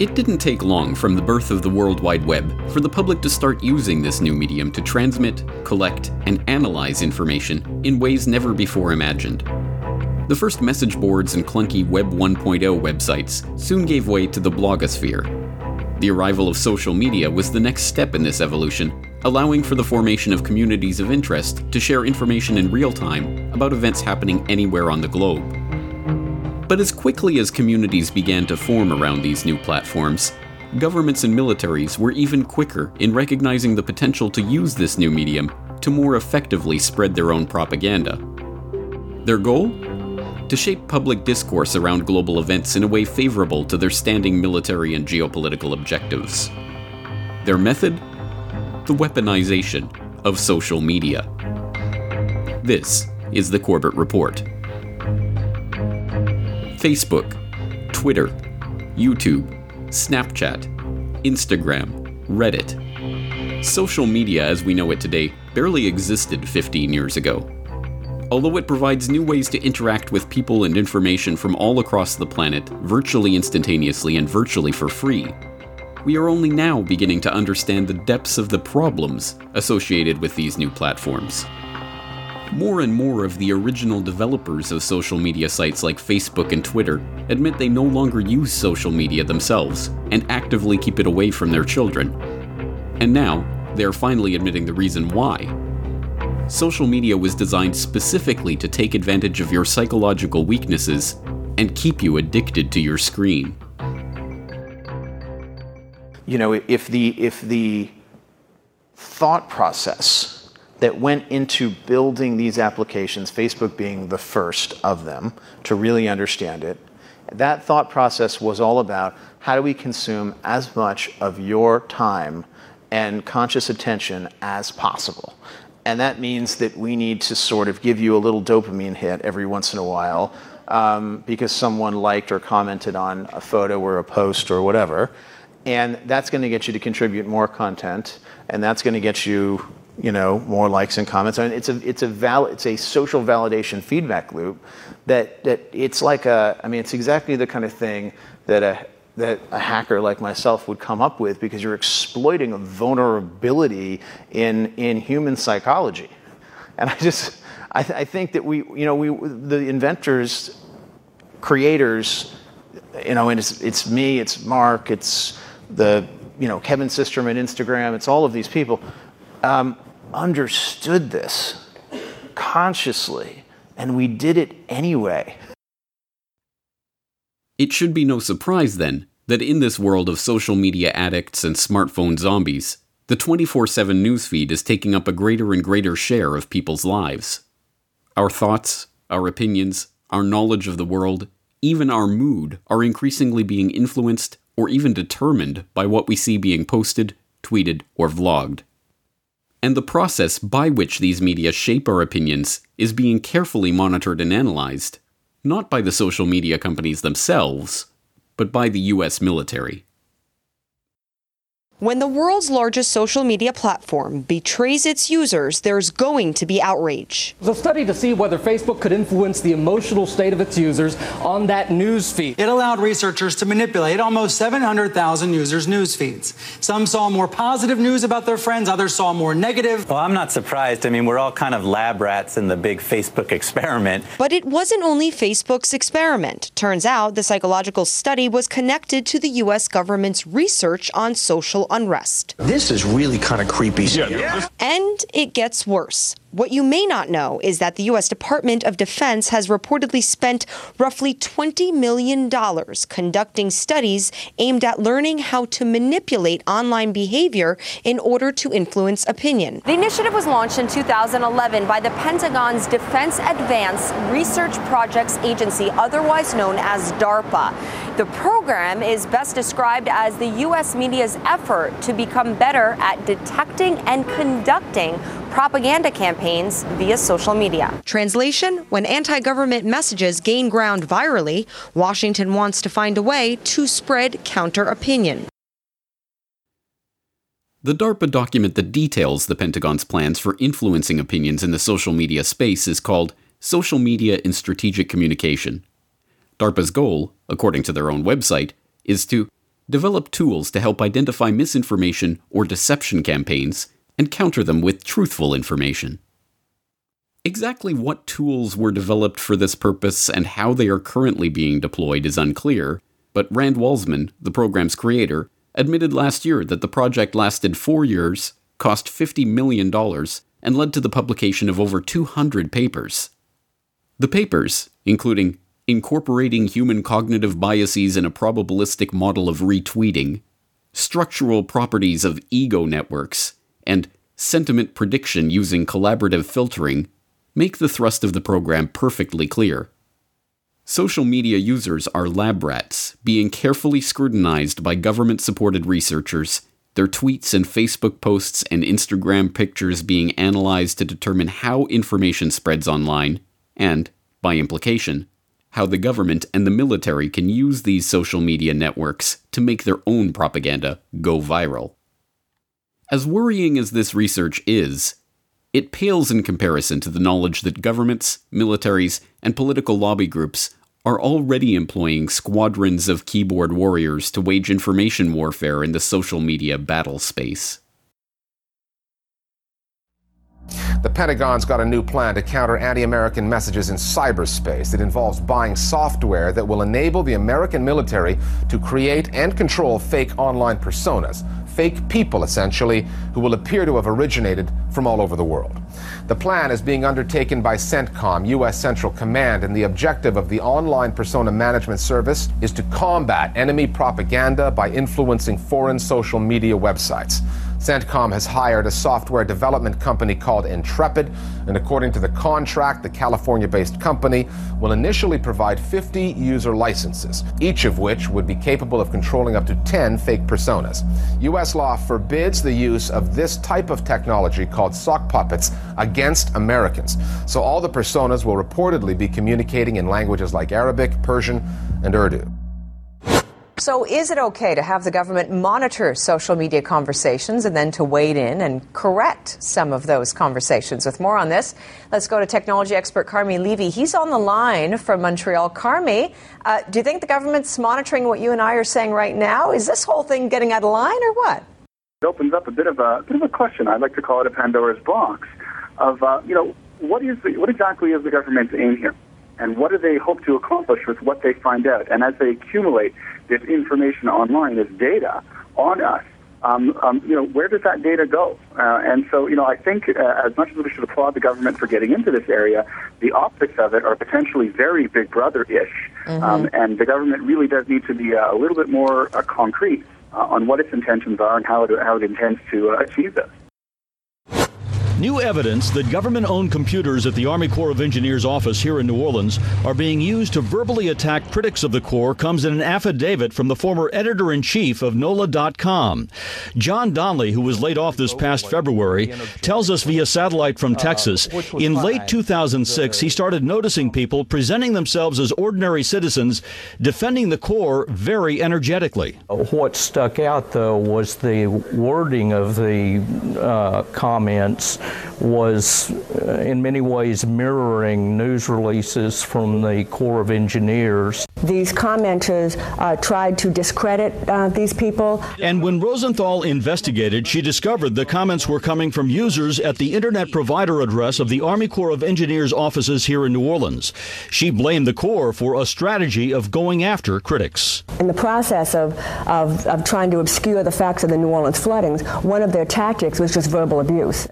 It didn't take long from the birth of the World Wide Web for the public to start using this new medium to transmit, collect, and analyze information in ways never before imagined. The first message boards and clunky Web 1.0 websites soon gave way to the blogosphere. The arrival of social media was the next step in this evolution, allowing for the formation of communities of interest to share information in real time about events happening anywhere on the globe. But as quickly as communities began to form around these new platforms, governments and militaries were even quicker in recognizing the potential to use this new medium to more effectively spread their own propaganda. Their goal? To shape public discourse around global events in a way favorable to their standing military and geopolitical objectives. Their method? The weaponization of social media. This is the Corbett Report. Facebook, Twitter, YouTube, Snapchat, Instagram, Reddit. Social media as we know it today barely existed 15 years ago. Although it provides new ways to interact with people and information from all across the planet virtually instantaneously and virtually for free, we are only now beginning to understand the depths of the problems associated with these new platforms. More and more of the original developers of social media sites like Facebook and Twitter admit they no longer use social media themselves and actively keep it away from their children. And now, they are finally admitting the reason why. Social media was designed specifically to take advantage of your psychological weaknesses and keep you addicted to your screen. You know, if the if the thought process that went into building these applications, Facebook being the first of them to really understand it. That thought process was all about how do we consume as much of your time and conscious attention as possible. And that means that we need to sort of give you a little dopamine hit every once in a while um, because someone liked or commented on a photo or a post or whatever. And that's going to get you to contribute more content, and that's going to get you you know, more likes and comments. I mean, it's a it's a val- it's a social validation feedback loop that that it's like a I mean, it's exactly the kind of thing that a that a hacker like myself would come up with because you're exploiting a vulnerability in in human psychology. And I just I, th- I think that we you know we the inventors, creators, you know, and it's it's me, it's Mark, it's the you know Kevin Systrom at Instagram, it's all of these people. Um, understood this consciously, and we did it anyway. It should be no surprise, then, that in this world of social media addicts and smartphone zombies, the 24 7 newsfeed is taking up a greater and greater share of people's lives. Our thoughts, our opinions, our knowledge of the world, even our mood are increasingly being influenced or even determined by what we see being posted, tweeted, or vlogged and the process by which these media shape our opinions is being carefully monitored and analyzed, not by the social media companies themselves, but by the US military. When the world's largest social media platform betrays its users, there's going to be outrage. The study to see whether Facebook could influence the emotional state of its users on that news feed. It allowed researchers to manipulate almost 700,000 users' news feeds. Some saw more positive news about their friends, others saw more negative. Well, I'm not surprised. I mean, we're all kind of lab rats in the big Facebook experiment. But it wasn't only Facebook's experiment. Turns out the psychological study was connected to the U.S. government's research on social unrest. This is really kind of creepy. Yeah. And it gets worse. What you may not know is that the U.S. Department of Defense has reportedly spent roughly $20 million conducting studies aimed at learning how to manipulate online behavior in order to influence opinion. The initiative was launched in 2011 by the Pentagon's Defense Advanced Research Projects Agency, otherwise known as DARPA. The program is best described as the U.S. media's effort to become better at detecting and conducting propaganda campaigns via social media. Translation When anti government messages gain ground virally, Washington wants to find a way to spread counter opinion. The DARPA document that details the Pentagon's plans for influencing opinions in the social media space is called Social Media in Strategic Communication. DARPA's goal, according to their own website, is to develop tools to help identify misinformation or deception campaigns and counter them with truthful information. Exactly what tools were developed for this purpose and how they are currently being deployed is unclear, but Rand Waltzman, the program's creator, admitted last year that the project lasted four years, cost $50 million, and led to the publication of over 200 papers. The papers, including Incorporating Human Cognitive Biases in a Probabilistic Model of Retweeting, Structural Properties of Ego Networks, and Sentiment Prediction Using Collaborative Filtering, make the thrust of the program perfectly clear. Social media users are lab rats, being carefully scrutinized by government supported researchers, their tweets and Facebook posts and Instagram pictures being analyzed to determine how information spreads online, and, by implication, how the government and the military can use these social media networks to make their own propaganda go viral. As worrying as this research is, it pales in comparison to the knowledge that governments, militaries, and political lobby groups are already employing squadrons of keyboard warriors to wage information warfare in the social media battle space. The Pentagon's got a new plan to counter anti American messages in cyberspace. It involves buying software that will enable the American military to create and control fake online personas fake people, essentially, who will appear to have originated from all over the world. The plan is being undertaken by CENTCOM, U.S. Central Command, and the objective of the online persona management service is to combat enemy propaganda by influencing foreign social media websites. CENTCOM has hired a software development company called Intrepid, and according to the contract, the California based company will initially provide 50 user licenses, each of which would be capable of controlling up to 10 fake personas. U.S. law forbids the use of this type of technology called sock puppets against Americans. So all the personas will reportedly be communicating in languages like Arabic, Persian, and Urdu. So, is it okay to have the government monitor social media conversations and then to wade in and correct some of those conversations? With more on this, let's go to technology expert Carmi Levy. He's on the line from Montreal. Carmi, uh, do you think the government's monitoring what you and I are saying right now? Is this whole thing getting out of line or what? It opens up a bit of a bit of a question. I'd like to call it a Pandora's box of uh, you know what is the, what exactly is the government's aim here? and what do they hope to accomplish with what they find out? And as they accumulate this information online, this data on us, um, um, you know, where does that data go? Uh, and so, you know, I think uh, as much as we should applaud the government for getting into this area, the optics of it are potentially very Big Brother-ish, mm-hmm. um, and the government really does need to be uh, a little bit more uh, concrete uh, on what its intentions are and how it, how it intends to uh, achieve this. New evidence that government owned computers at the Army Corps of Engineers office here in New Orleans are being used to verbally attack critics of the Corps comes in an affidavit from the former editor in chief of NOLA.com. Jon Donley, who was laid off this past February, tells us via satellite from Texas in late 2006 he started noticing people presenting themselves as ordinary citizens, defending the Corps very energetically. What stuck out, though, was the wording of the uh, comments was uh, in many ways mirroring news releases from the Corps of Engineers. These commenters uh, tried to discredit uh, these people. And when Rosenthal investigated, she discovered the comments were coming from users at the internet provider address of the Army Corps of Engineers offices here in New Orleans. She blamed the Corps for a strategy of going after critics. In the process of, of, of trying to obscure the facts of the New Orleans floodings, one of their tactics was just verbal abuse.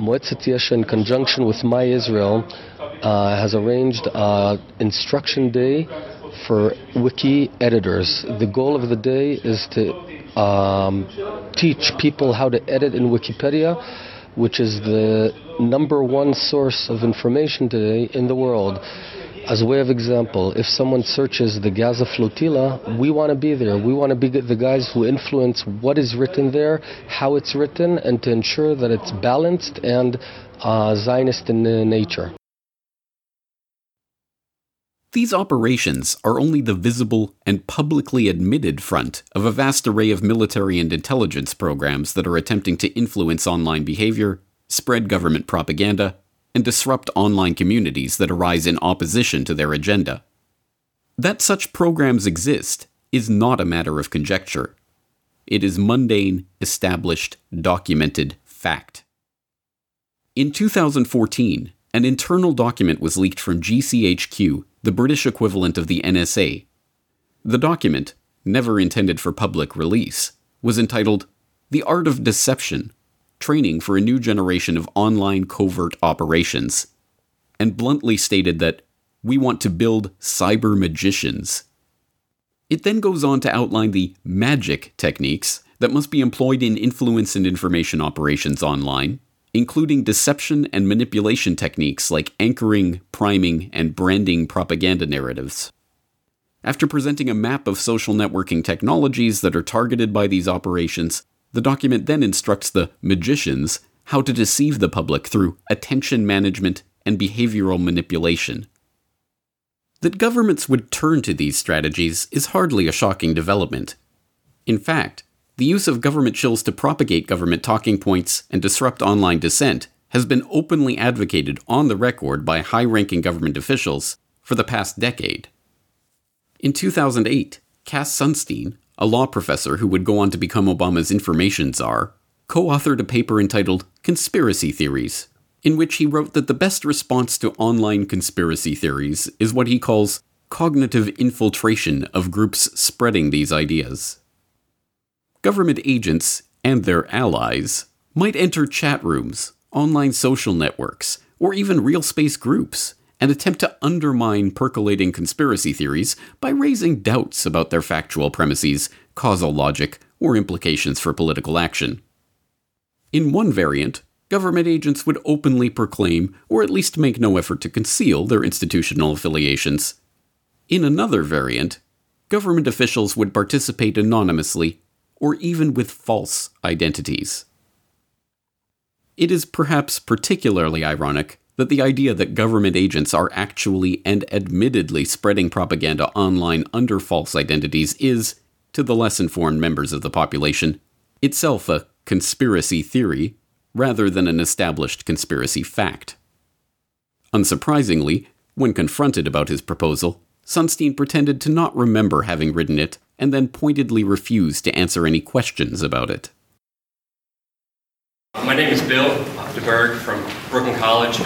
Moetzet Yesha, in conjunction with My Israel, uh, has arranged an instruction day for wiki editors. The goal of the day is to um, teach people how to edit in Wikipedia, which is the number one source of information today in the world. As a way of example, if someone searches the Gaza flotilla, we want to be there. We want to be the guys who influence what is written there, how it's written, and to ensure that it's balanced and uh, Zionist in nature. These operations are only the visible and publicly admitted front of a vast array of military and intelligence programs that are attempting to influence online behavior, spread government propaganda, and disrupt online communities that arise in opposition to their agenda. That such programs exist is not a matter of conjecture. It is mundane, established, documented fact. In 2014, an internal document was leaked from GCHQ, the British equivalent of the NSA. The document, never intended for public release, was entitled The Art of Deception Training for a New Generation of Online Covert Operations, and bluntly stated that we want to build cyber magicians. It then goes on to outline the magic techniques that must be employed in influence and information operations online, including deception and manipulation techniques like anchoring, priming, and branding propaganda narratives. After presenting a map of social networking technologies that are targeted by these operations, the document then instructs the magicians how to deceive the public through attention management and behavioral manipulation. That governments would turn to these strategies is hardly a shocking development. In fact, the use of government shills to propagate government talking points and disrupt online dissent has been openly advocated on the record by high ranking government officials for the past decade. In 2008, Cass Sunstein, a law professor who would go on to become Obama's information czar, co authored a paper entitled Conspiracy Theories, in which he wrote that the best response to online conspiracy theories is what he calls cognitive infiltration of groups spreading these ideas. Government agents and their allies might enter chat rooms, online social networks, or even real space groups and attempt to undermine percolating conspiracy theories by raising doubts about their factual premises, causal logic, or implications for political action. In one variant, government agents would openly proclaim, or at least make no effort to conceal, their institutional affiliations. In another variant, government officials would participate anonymously, or even with false identities. It is perhaps particularly ironic that the idea that government agents are actually and admittedly spreading propaganda online under false identities is, to the less informed members of the population, itself a conspiracy theory rather than an established conspiracy fact. Unsurprisingly, when confronted about his proposal, Sunstein pretended to not remember having written it and then pointedly refused to answer any questions about it. My name is Bill DeBerg from Brooklyn College.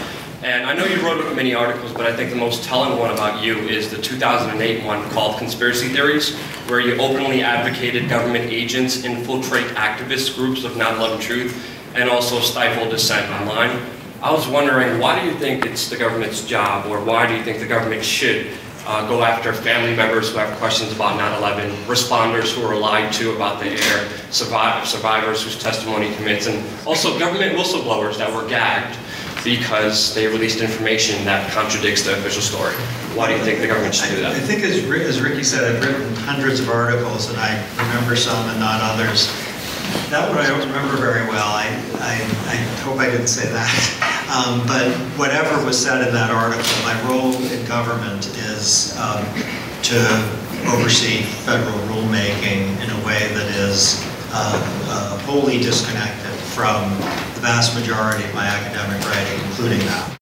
And I know you wrote many articles, but I think the most telling one about you is the 2008 one called Conspiracy Theories, where you openly advocated government agents infiltrate activist groups of 9 11 Truth and also stifle dissent online. I was wondering, why do you think it's the government's job, or why do you think the government should uh, go after family members who have questions about 9-11, responders who are lied to about the air, survivors whose testimony commits, and also government whistleblowers that were gagged because they released information that contradicts the official story. Why do you think the government should do that? I think, as, as Ricky said, I've written hundreds of articles, and I remember some and not others. That one I don't remember very well. I, I, I hope I didn't say that. Um, but whatever was said in that article, my role in government is um, to oversee federal rulemaking in a way that is uh, uh, wholly disconnected from the vast majority of my academic writing, including that.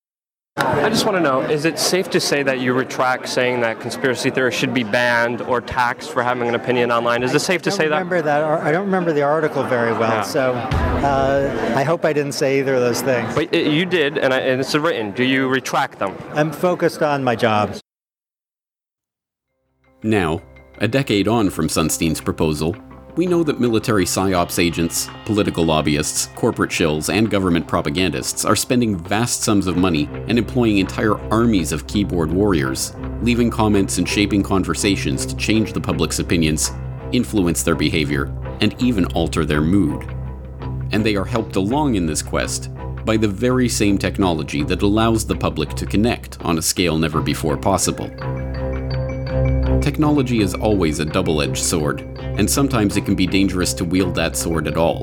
I just want to know is it safe to say that you retract saying that conspiracy theorists should be banned or taxed for having an opinion online? Is it safe to say that? Remember that? I don't remember the article very well, yeah. so uh, I hope I didn't say either of those things. But you did, and, I, and it's written. Do you retract them? I'm focused on my job. Now, a decade on from Sunstein's proposal, we know that military psyops agents, political lobbyists, corporate shills, and government propagandists are spending vast sums of money and employing entire armies of keyboard warriors, leaving comments and shaping conversations to change the public's opinions, influence their behavior, and even alter their mood. And they are helped along in this quest by the very same technology that allows the public to connect on a scale never before possible. Technology is always a double edged sword, and sometimes it can be dangerous to wield that sword at all.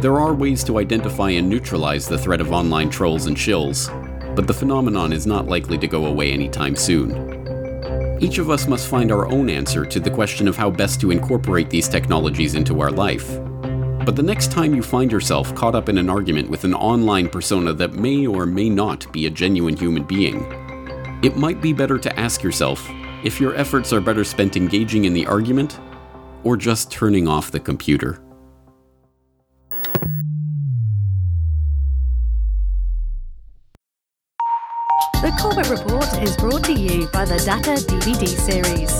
There are ways to identify and neutralize the threat of online trolls and shills, but the phenomenon is not likely to go away anytime soon. Each of us must find our own answer to the question of how best to incorporate these technologies into our life. But the next time you find yourself caught up in an argument with an online persona that may or may not be a genuine human being, it might be better to ask yourself if your efforts are better spent engaging in the argument or just turning off the computer. The Corbett Report is brought to you by the Data DVD series.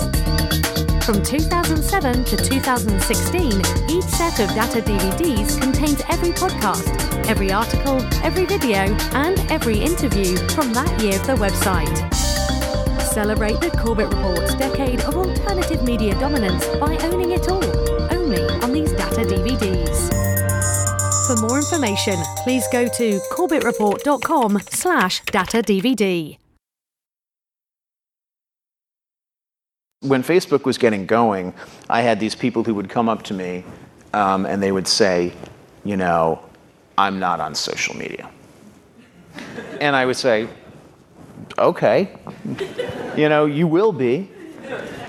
From 2007 to 2016, each set of Data DVDs contains every podcast, every article, every video, and every interview from that year of the website. Celebrate the Corbett Report's decade of alternative media dominance by owning it all, only on these Data DVDs. For more information, please go to corbettreport.com slash datadvd. When Facebook was getting going, I had these people who would come up to me um, and they would say, you know, I'm not on social media. And I would say, okay, you know, you will be.